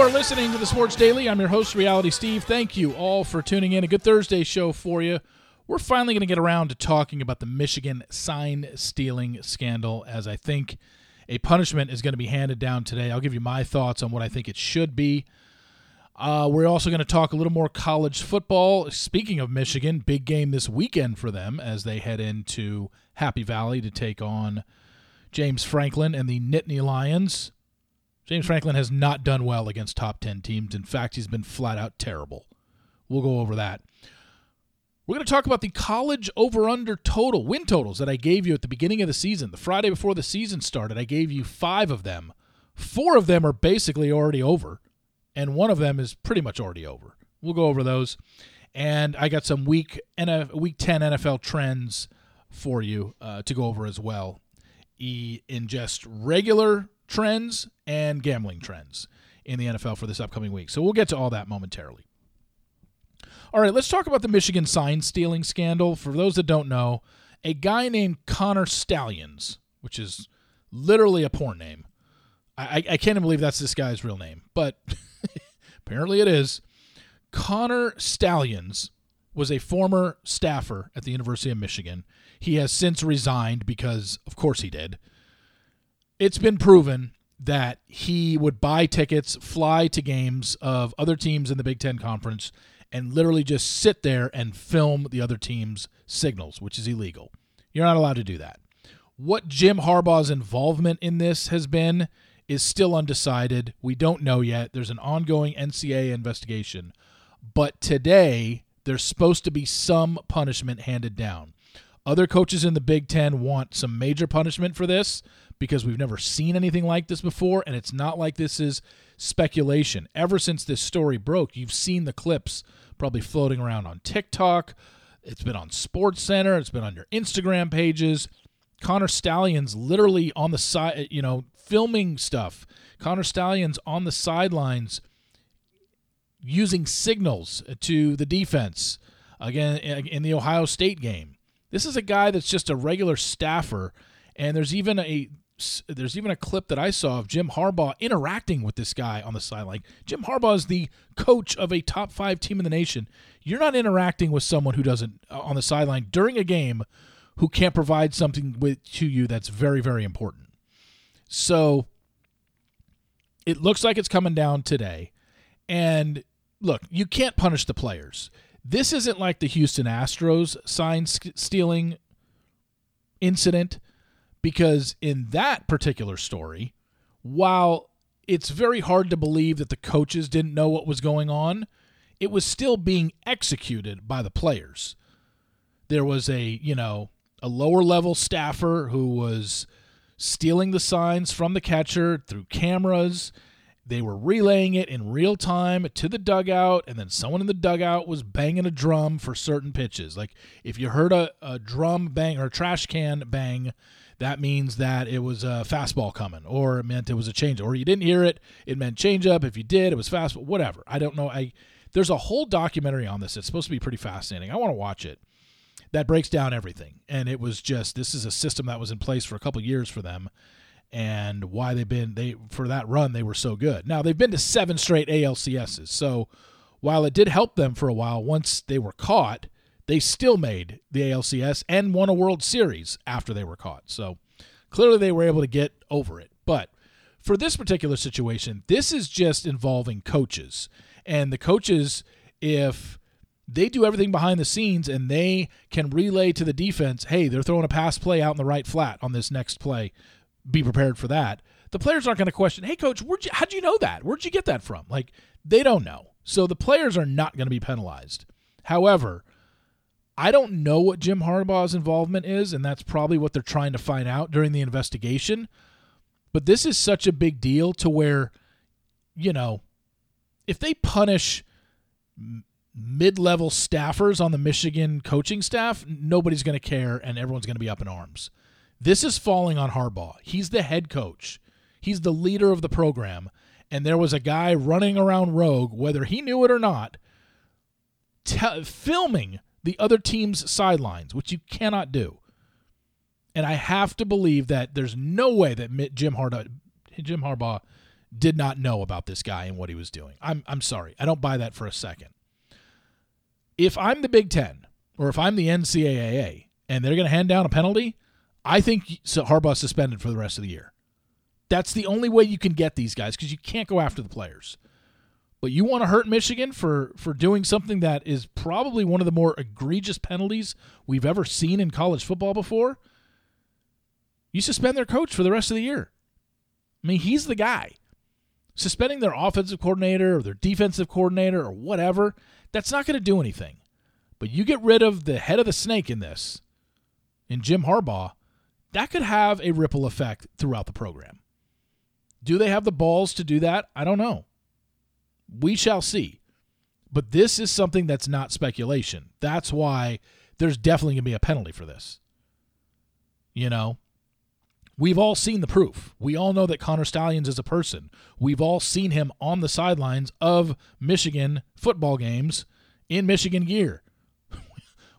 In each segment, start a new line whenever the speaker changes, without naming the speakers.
are listening to the Sports Daily. I'm your host, Reality Steve. Thank you all for tuning in. A good Thursday show for you. We're finally going to get around to talking about the Michigan sign stealing scandal, as I think a punishment is going to be handed down today. I'll give you my thoughts on what I think it should be. Uh, we're also going to talk a little more college football. Speaking of Michigan, big game this weekend for them as they head into Happy Valley to take on James Franklin and the Nittany Lions. James Franklin has not done well against top 10 teams. In fact, he's been flat out terrible. We'll go over that. We're going to talk about the college over under total, win totals that I gave you at the beginning of the season. The Friday before the season started, I gave you five of them. Four of them are basically already over and one of them is pretty much already over. We'll go over those, and I got some week NF, week ten NFL trends for you uh, to go over as well, e, in just regular trends and gambling trends in the NFL for this upcoming week. So we'll get to all that momentarily. All right, let's talk about the Michigan sign stealing scandal. For those that don't know, a guy named Connor Stalions, which is literally a porn name. I, I can't believe that's this guy's real name, but apparently it is. Connor Stalions was a former staffer at the University of Michigan. He has since resigned because, of course, he did. It's been proven that he would buy tickets, fly to games of other teams in the Big Ten Conference, and literally just sit there and film the other team's signals, which is illegal. You're not allowed to do that. What Jim Harbaugh's involvement in this has been is still undecided. We don't know yet. There's an ongoing NCAA investigation. But today, there's supposed to be some punishment handed down. Other coaches in the Big Ten want some major punishment for this because we've never seen anything like this before, and it's not like this is speculation. Ever since this story broke, you've seen the clips probably floating around on TikTok. It's been on Sports Center. It's been on your Instagram pages. Connor Stalions literally on the side, you know, filming stuff. Connor Stalions on the sidelines using signals to the defense again in the Ohio State game. This is a guy that's just a regular staffer, and there's even a there's even a clip that I saw of Jim Harbaugh interacting with this guy on the sideline. Jim Harbaugh is the coach of a top five team in the nation. You're not interacting with someone who doesn't uh, on the sideline during a game who can't provide something with to you that's very very important. So it looks like it's coming down today. And look, you can't punish the players. This isn't like the Houston Astros sign stealing incident because in that particular story, while it's very hard to believe that the coaches didn't know what was going on, it was still being executed by the players. There was a, you know, a lower level staffer who was stealing the signs from the catcher through cameras. They were relaying it in real time to the dugout, and then someone in the dugout was banging a drum for certain pitches. Like if you heard a, a drum bang or a trash can bang, that means that it was a fastball coming, or it meant it was a change. Or you didn't hear it, it meant changeup. If you did, it was fastball. Whatever. I don't know. I there's a whole documentary on this. It's supposed to be pretty fascinating. I want to watch it that breaks down everything. And it was just this is a system that was in place for a couple years for them, and why they've been they for that run they were so good. Now they've been to seven straight ALCSs, so while it did help them for a while, once they were caught, they still made the ALCS and won a World Series after they were caught. So clearly they were able to get over it. But for this particular situation, this is just involving coaches. And the coaches, if they do everything behind the scenes and they can relay to the defense, hey, they're throwing a pass play out in the right flat on this next play. Be prepared for that. The players aren't going to question, hey, coach, where'd you, how'd you know that? Where'd you get that from? Like, they don't know. So the players are not going to be penalized. However, I don't know what Jim Harbaugh's involvement is, and that's probably what they're trying to find out during the investigation. But this is such a big deal to where, you know, if they punish mid-level staffers on the Michigan coaching staff, nobody's going to care and everyone's going to be up in arms. This is falling on Harbaugh. He's the head coach. He's the leader of the program. And there was a guy running around rogue, whether he knew it or not, t- filming the other team's sidelines, which you cannot do. And I have to believe that there's no way that Jim Harbaugh, Jim Harbaugh did not know about this guy and what he was doing. I'm I'm sorry. I don't buy that for a second. If I'm the Big 10 or if I'm the NCAA and they're going to hand down a penalty, I think Harbaugh's suspended for the rest of the year. That's the only way you can get these guys because you can't go after the players. But you want to hurt Michigan for for doing something that is probably one of the more egregious penalties we've ever seen in college football before? You suspend their coach for the rest of the year. I mean, he's the guy. Suspending their offensive coordinator or their defensive coordinator or whatever, that's not going to do anything. But you get rid of the head of the snake in this, in Jim Harbaugh, that could have a ripple effect throughout the program. Do they have the balls to do that? I don't know. We shall see. But this is something that's not speculation. That's why there's definitely going to be a penalty for this. You know, we've all seen the proof. We all know that Connor Stalions is a person. We've all seen him on the sidelines of Michigan football games in Michigan gear.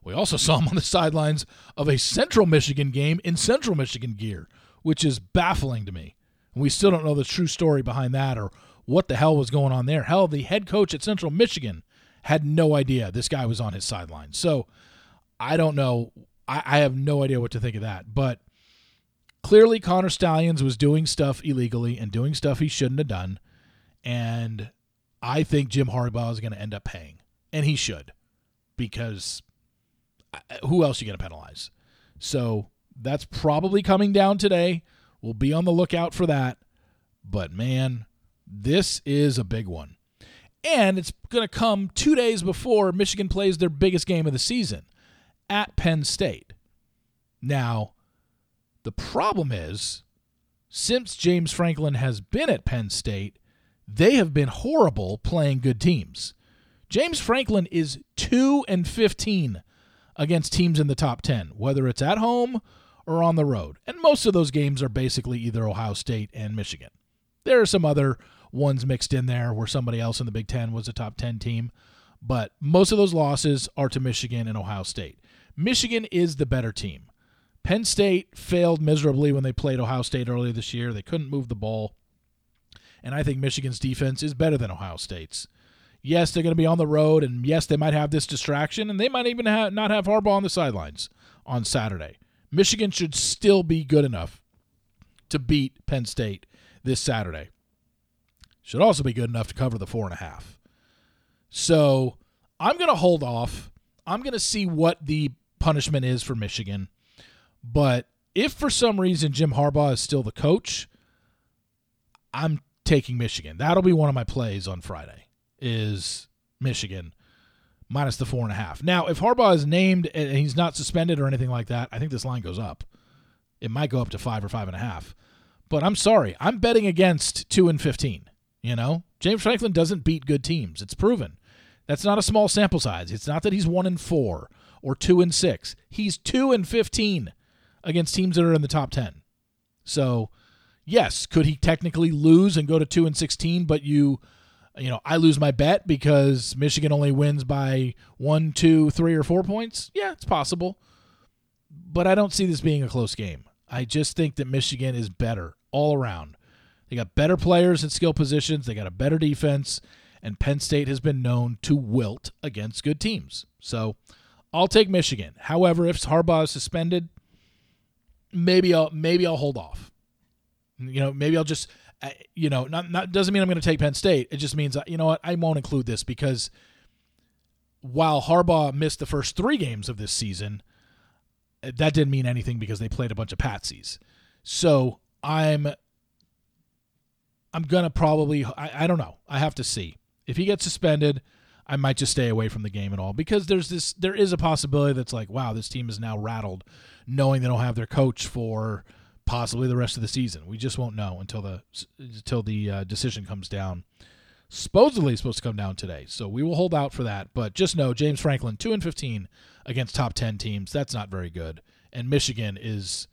We also saw him on the sidelines of a Central Michigan game in Central Michigan gear, which is baffling to me. And we still don't know the true story behind that or what the hell was going on there. Hell, the head coach at Central Michigan had no idea this guy was on his sideline. So I don't know. I, I have no idea what to think of that. But clearly, Connor Stalions was doing stuff illegally and doing stuff he shouldn't have done. And I think Jim Harbaugh is going to end up paying. And he should because uh, who else are you going to penalize? So that's probably coming down today. We'll be on the lookout for that. But man, this is a big one. And it's going to come two days before Michigan plays their biggest game of the season at Penn State. Now, the problem is, since James Franklin has been at Penn State, they have been horrible playing good teams. James Franklin is 2 and 15 against teams in the top 10, whether it's at home or on the road. And most of those games are basically either Ohio State and Michigan. There are some other ones mixed in there where somebody else in the Big Ten was a top 10 team. But most of those losses are to Michigan and Ohio State. Michigan is the better team. Penn State failed miserably when they played Ohio State earlier this year. They couldn't move the ball. And I think Michigan's defense is better than Ohio State's. Yes, they're going to be on the road, and yes, they might have this distraction, and they might even have, not have Harbaugh on the sidelines on Saturday. Michigan should still be good enough to beat Penn State this Saturday should also be good enough to cover the four and a half. So I'm going to hold off. I'm going to see what the punishment is for Michigan. But if for some reason Jim Harbaugh is still the coach, I'm taking Michigan. That'll be one of my plays on Friday. Is Michigan minus the four and a half. Now, if Harbaugh is named and he's not suspended or anything like that, I think this line goes up. It might go up to five or five and a half. But I'm sorry, I'm betting against two and fifteen. You know, James Franklin doesn't beat good teams. It's proven. That's not a small sample size. It's not that he's one in four or two and six. He's two and fifteen against teams that are in the top ten. So, yes, could he technically lose and go to two and sixteen? But you, you know, I lose my bet because Michigan only wins by one, two, three, or four points. Yeah, it's possible, but I don't see this being a close game. I just think that Michigan is better all around. They got better players in skill positions, they got a better defense, and Penn State has been known to wilt against good teams. So I'll take Michigan. However, if Harbaugh is suspended, maybe I'll maybe I'll hold off. You know, maybe I'll just you know, not not doesn't mean I'm going to take Penn State. It just means you know what, I won't include this because while Harbaugh missed the first 3 games of this season, that didn't mean anything because they played a bunch of patsies. So, I'm I'm gonna probably I, I don't know. I have to see. If he gets suspended, I might just stay away from the game at all because there's this there is a possibility that's like, wow, this team is now rattled, knowing they don't have their coach for possibly the rest of the season. We just won't know until the until the uh, decision comes down. Supposedly supposed to come down today, so we will hold out for that. But just know James Franklin two and fifteen against top ten teams. That's not very good, and Michigan is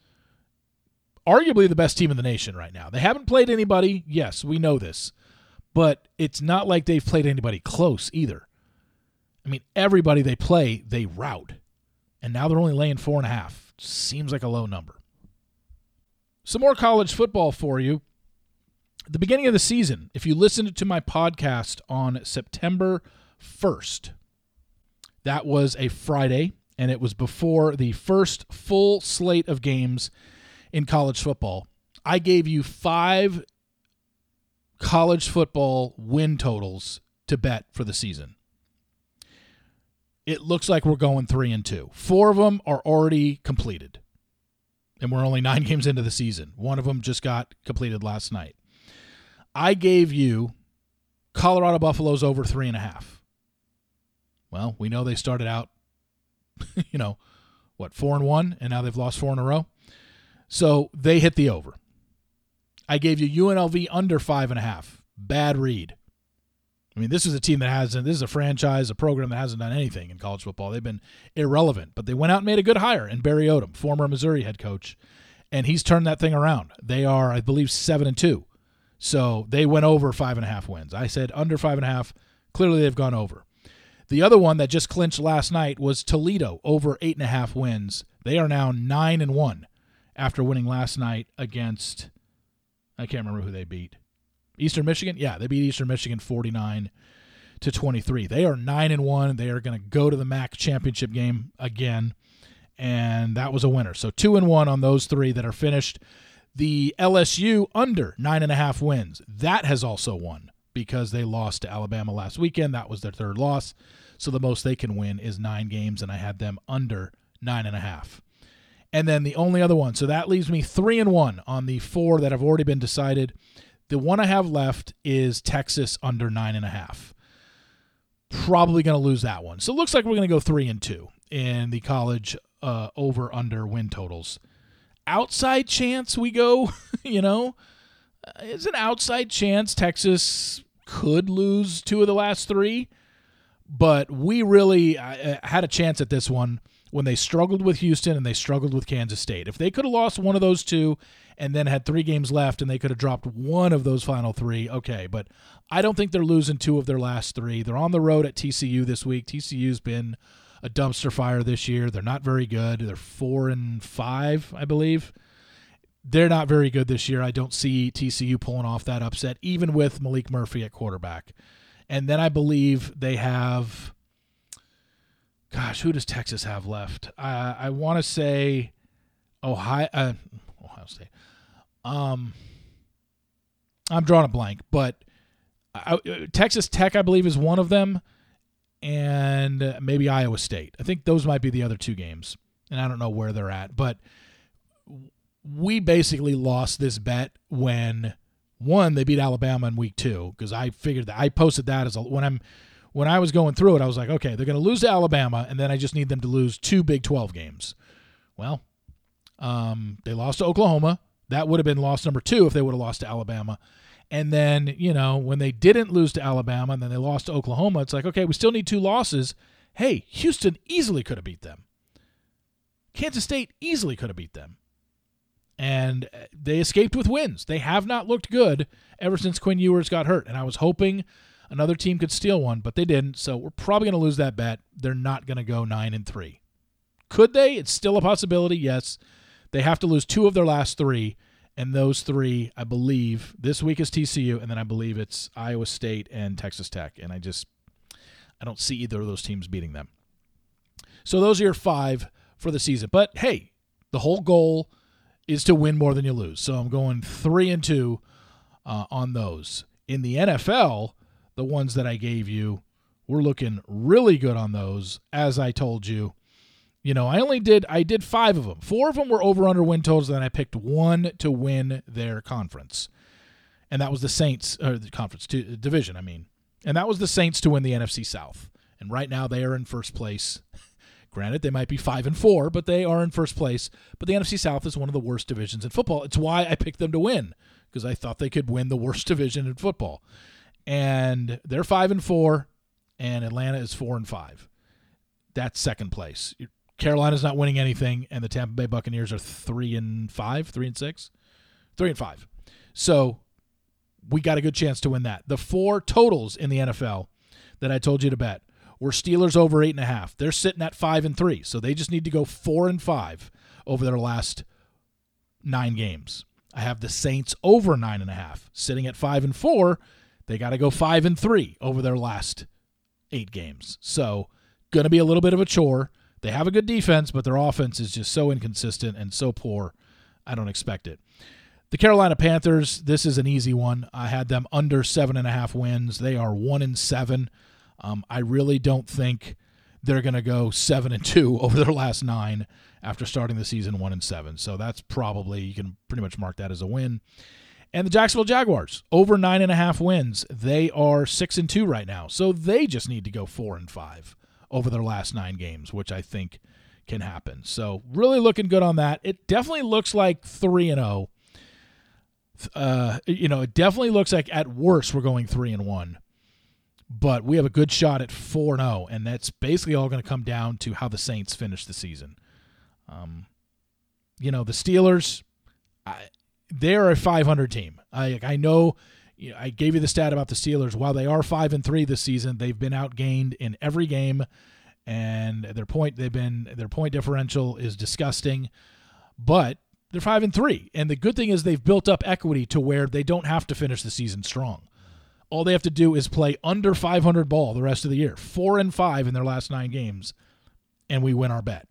arguably the best team in the nation right now. They haven't played anybody. Yes, we know this. But it's not like they've played anybody close either. I mean, everybody they play, they rout. And now they're only laying four and a half. Seems like a low number. Some more college football for you. The beginning of the season, if you listened to my podcast on September 1st, that was a Friday, and it was before the first full slate of games in college football. I gave you five college football win totals to bet for the season. It looks like we're going three and two. Four of them are already completed, and we're only nine games into the season. One of them just got completed last night. I gave you Colorado Buffaloes over three and a half. Well, we know they started out, you know, what, four and one, and now they've lost four in a row. So they hit the over. I gave you UNLV under five and a half. Bad read. I mean, this is a team that hasn't, this is a franchise, a program that hasn't done anything in college football. They've been irrelevant, but they went out and made a good hire in Barry Odom, former Missouri head coach, and he's turned that thing around. They are, I believe, seven and two. So they went over five and a half wins. I said under five and a half. Clearly, they've gone over. The other one that just clinched last night was Toledo over eight and a half wins. They are now nine and one after winning last night against I can't remember who they beat. Eastern Michigan? Yeah, they beat Eastern Michigan 49 to 23. They are 9 and 1. They are going to go to the MAC championship game again and that was a winner. So 2 and 1 on those 3 that are finished. The LSU under nine and a half wins. That has also won because they lost to Alabama last weekend. That was their third loss. So the most they can win is nine games, and I had them under nine and a half and then the only other one. So that leaves me three and one on the four that have already been decided. The one I have left is Texas under nine and a half. Probably going to lose that one. So it looks like we're going to go three and two in the college uh, over under win totals. Outside chance we go, you know, uh, it's an outside chance Texas could lose two of the last three, but we really uh, had a chance at this one when they struggled with Houston and they struggled with Kansas State. If they could have lost one of those two and then had three games left and they could have dropped one of those final three, okay. But I don't think they're losing two of their last three. They're on the road at TCU this week. TCU's been a dumpster fire this year. They're not very good. They're four and five, I believe. They're not very good this year. I don't see TCU pulling off that upset, even with Maalik Murphy at quarterback. And then I believe they have gosh, who does Texas have left? Uh, I want to say Ohio, uh, Ohio State. Um, I'm drawing a blank, but I, Texas Tech, I believe, is one of them, and maybe Iowa State. I think those might be the other two games, and I don't know where they're at. But we basically lost this bet when one they beat Alabama in week two because I figured that I posted that as a when I'm when I was going through it, I was like, okay, they're going to lose to Alabama, and then I just need them to lose two Big 12 games. Well, um, they lost to Oklahoma. That would have been loss number two if they would have lost to Alabama. And then, you know, when they didn't lose to Alabama and then they lost to Oklahoma, it's like, okay, we still need two losses. Hey, Houston easily could have beat them. Kansas State easily could have beat them. And they escaped with wins. They have not looked good ever since Quinn Ewers got hurt. And I was hoping Another team could steal one, but they didn't. So we're probably going to lose that bet. They're not going to go 9 and 3. Could they? It's still a possibility. Yes. They have to lose two of their last 3 and those 3, I believe, this week is TCU and then I believe it's Iowa State and Texas Tech and I just I don't see either of those teams beating them. So those are your 5 for the season. But hey, the whole goal is to win more than you lose. So I'm going 3 and 2 uh, on those. In the NFL, the ones that I gave you, we're looking really good on those. As I told you, you know, I only did I did five of them. Four of them were over under win totals. And then I picked one to win their conference, and that was the Saints or the conference to, uh, division. I mean, and that was the Saints to win the NFC South. And right now they are in first place. Granted, they might be five and four, but they are in first place. But the NFC South is one of the worst divisions in football. It's why I picked them to win because I thought they could win the worst division in football and they're five and four, and Atlanta is four and five. That's second place. Carolina's not winning anything, and the Tampa Bay Buccaneers are three and five, three and six, three and five. So we got a good chance to win that. The four totals in the NFL that I told you to bet were Steelers over eight and a half. They're sitting at five and three, so they just need to go four and five over their last nine games. I have the Saints over nine and a half, sitting at five and four. They got to go five and three over their last eight games. So, going to be a little bit of a chore. They have a good defense, but their offense is just so inconsistent and so poor. I don't expect it. The Carolina Panthers, this is an easy one. I had them under seven and a half wins. They are one and seven. Um, I really don't think they're going to go seven and two over their last nine after starting the season one and seven. So that's probably you can pretty much mark that as a win. And the Jacksonville Jaguars over nine and a half wins. They are six and two right now, so they just need to go four and five over their last nine games, which I think can happen. So really looking good on that. It definitely looks like three and zero. Oh. Uh, you know, it definitely looks like at worst we're going three and one but we have a good shot at 4 and 0, and that's basically all going to come down to how the Saints finish the season. Um, you know, the Steelers, I, they're a 500 team. I, I know. You know, I gave you the stat about the Steelers. While they are five and three this season, they've been outgained in every game, and their point they've been their point differential is disgusting. But they're five and three, and the good thing is they've built up equity to where they don't have to finish the season strong. All they have to do is play under 500 ball the rest of the year, four and five in their last nine games, and we win our bet.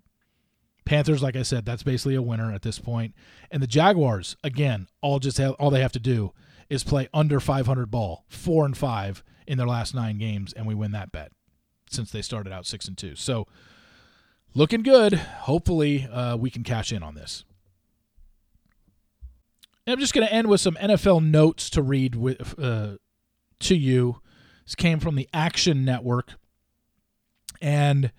Panthers, like I said, that's basically a winner at this point. And the Jaguars, again, all just have, all they have to do is play under 500 ball, four and five in their last nine games, and we win that bet since they started out six and two. So looking good. Hopefully, uh, we can cash in on this. And I'm just going to end with some NFL notes to read with uh, to you. This came from the Action Network, and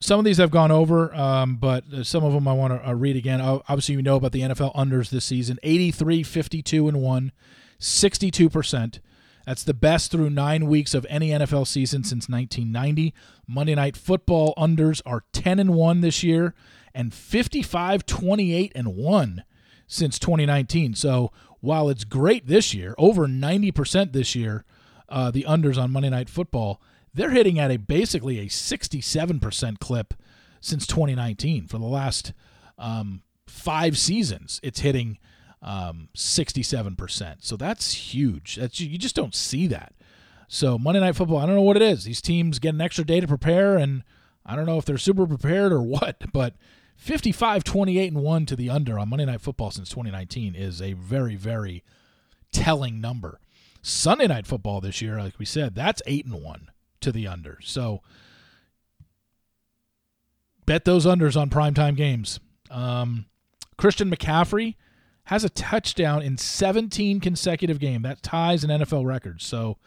some of these I've gone over, um, but some of them I want to uh, read again. Obviously, you know about the NFL unders this season 83, 52, and 1, 62%. That's the best through nine weeks of any NFL season since 1990. Monday Night Football unders are 10 and 1 this year and 55, 28, and 1 since 2019. So while it's great this year, over 90% this year, uh, the unders on Monday Night Football, they're hitting at a basically a 67% clip since 2019 for the last um, five seasons. It's hitting um, 67%. So that's huge. That's you just don't see that. So Monday Night Football, I don't know what it is. These teams get an extra day to prepare, and I don't know if they're super prepared or what, but 55 28 and 1 to the under on Monday Night Football since 2019 is a very, very telling number. Sunday Night Football this year, like we said, that's 8 and 1 to the under. So bet those unders on primetime games. Um, Christian McCaffrey has a touchdown in 17 consecutive games. That ties an NFL record. So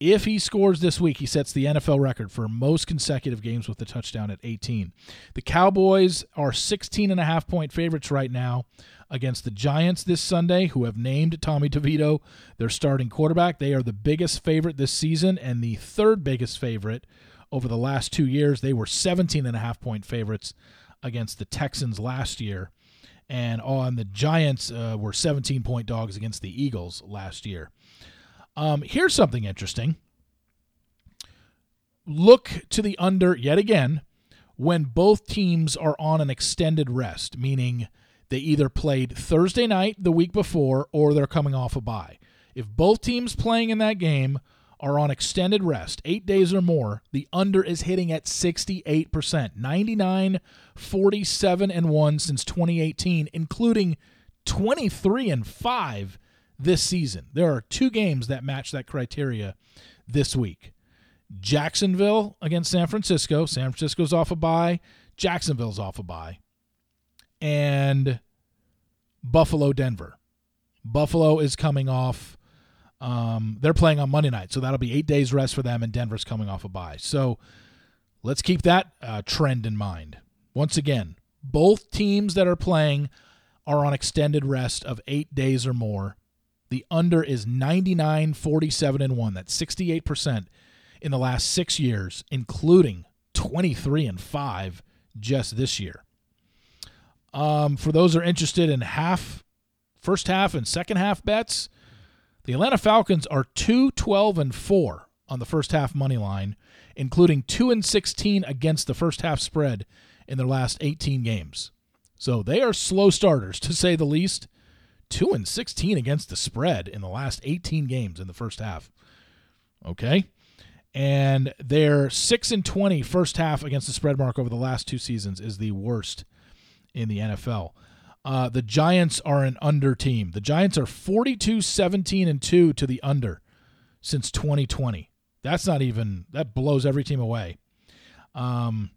if he scores this week, he sets the NFL record for most consecutive games with a touchdown at 18. The Cowboys are 16 and a half point favorites right now against the Giants this Sunday, who have named Tommy DeVito their starting quarterback. They are the biggest favorite this season and the third biggest favorite over the last two years. They were 17 and a half point favorites against the Texans last year. And on the Giants uh, were 17 point dogs against the Eagles last year. Um, here's something interesting. Look to the under yet again when both teams are on an extended rest, meaning they either played Thursday night the week before or they're coming off a bye. If both teams playing in that game are on extended rest, eight days or more, the under is hitting at 68%, 99, 47, and 1 since 2018, including 23 and 5 this season. There are two games that match that criteria this week. Jacksonville against San Francisco. San Francisco's off a bye. Jacksonville's off a bye and Buffalo Denver. Buffalo is coming off. Um, they're playing on Monday night, so that'll be eight days rest for them, and Denver's coming off a bye. So let's keep that uh, trend in mind. Once again, both teams that are playing are on extended rest of eight days or more. The under is 99, 47, and 1. That's 68% in the last six years, including 23 and 5 just this year. Um, for those who are interested in half, first half and second half bets, the Atlanta Falcons are 2 12 and 4 on the first half money line, including 2 and 16 against the first half spread in their last 18 games. So they are slow starters, to say the least. 2 and 16 against the spread in the last 18 games in the first half. Okay? And their 6 and 20 first half against the spread mark over the last two seasons is the worst in the NFL. Uh, the Giants are an under team. The Giants are 42 17 and 2 to the under since 2020. That's not even, that blows every team away. Um,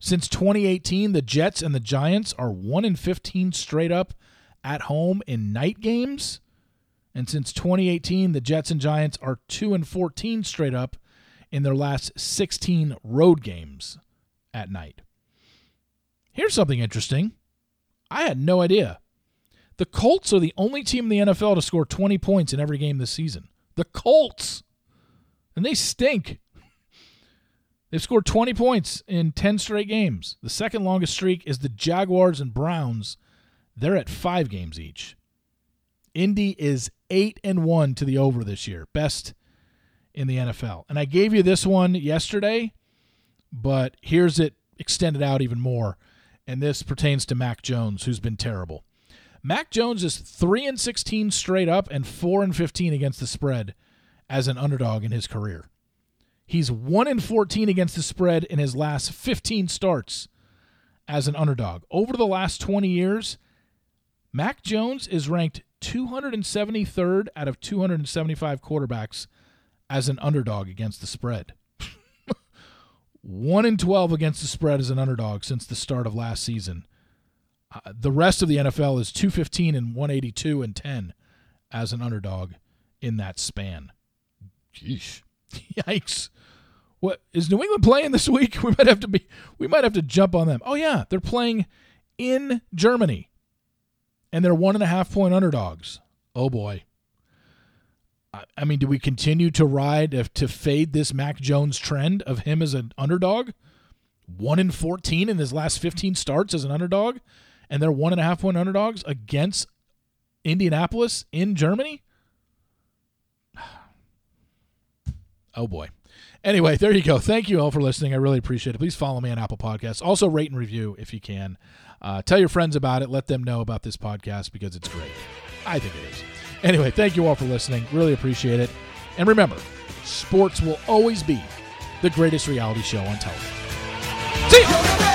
since 2018, the Jets and the Giants are 1 in 15 straight up at home in night games. And since 2018, the Jets and Giants are 2 and 14 straight up in their last 16 road games at night. Here's something interesting. I had no idea. The Colts are the only team in the NFL to score 20 points in every game this season. The Colts. And they stink. They've scored 20 points in 10 straight games. The second longest streak is the Jaguars and Browns. They're at 5 games each. Indy is 8 and 1 to the over this year. Best in the NFL. And I gave you this one yesterday, but here's it extended out even more. And this pertains to Mac Jones, who's been terrible. Mac Jones is 3 and 16 straight up and 4 and 15 against the spread as an underdog in his career. He's 1 in 14 against the spread in his last 15 starts as an underdog. Over the last 20 years, Mac Jones is ranked 273rd out of 275 quarterbacks as an underdog against the spread. 1 in 12 against the spread as an underdog since the start of last season. Uh, the rest of the NFL is 215 and 182 and 10 as an underdog in that span. Yeesh. Yikes. What is New England playing this week? We might have to be we might have to jump on them. Oh yeah, they're playing in Germany. And they're one and a half point underdogs. Oh boy. I mean, do we continue to ride if, to fade this Mac Jones trend of him as an underdog? One in fourteen in his last fifteen starts as an underdog, and they're one and a half point underdogs against Indianapolis in Germany. Oh boy. Anyway, there you go. Thank you all for listening. I really appreciate it. Please follow me on Apple Podcasts. Also, rate and review if you can. Uh, tell your friends about it. Let them know about this podcast because it's great. I think it is. Anyway, thank you all for listening. Really appreciate it. And remember, sports will always be the greatest reality show on television. See you.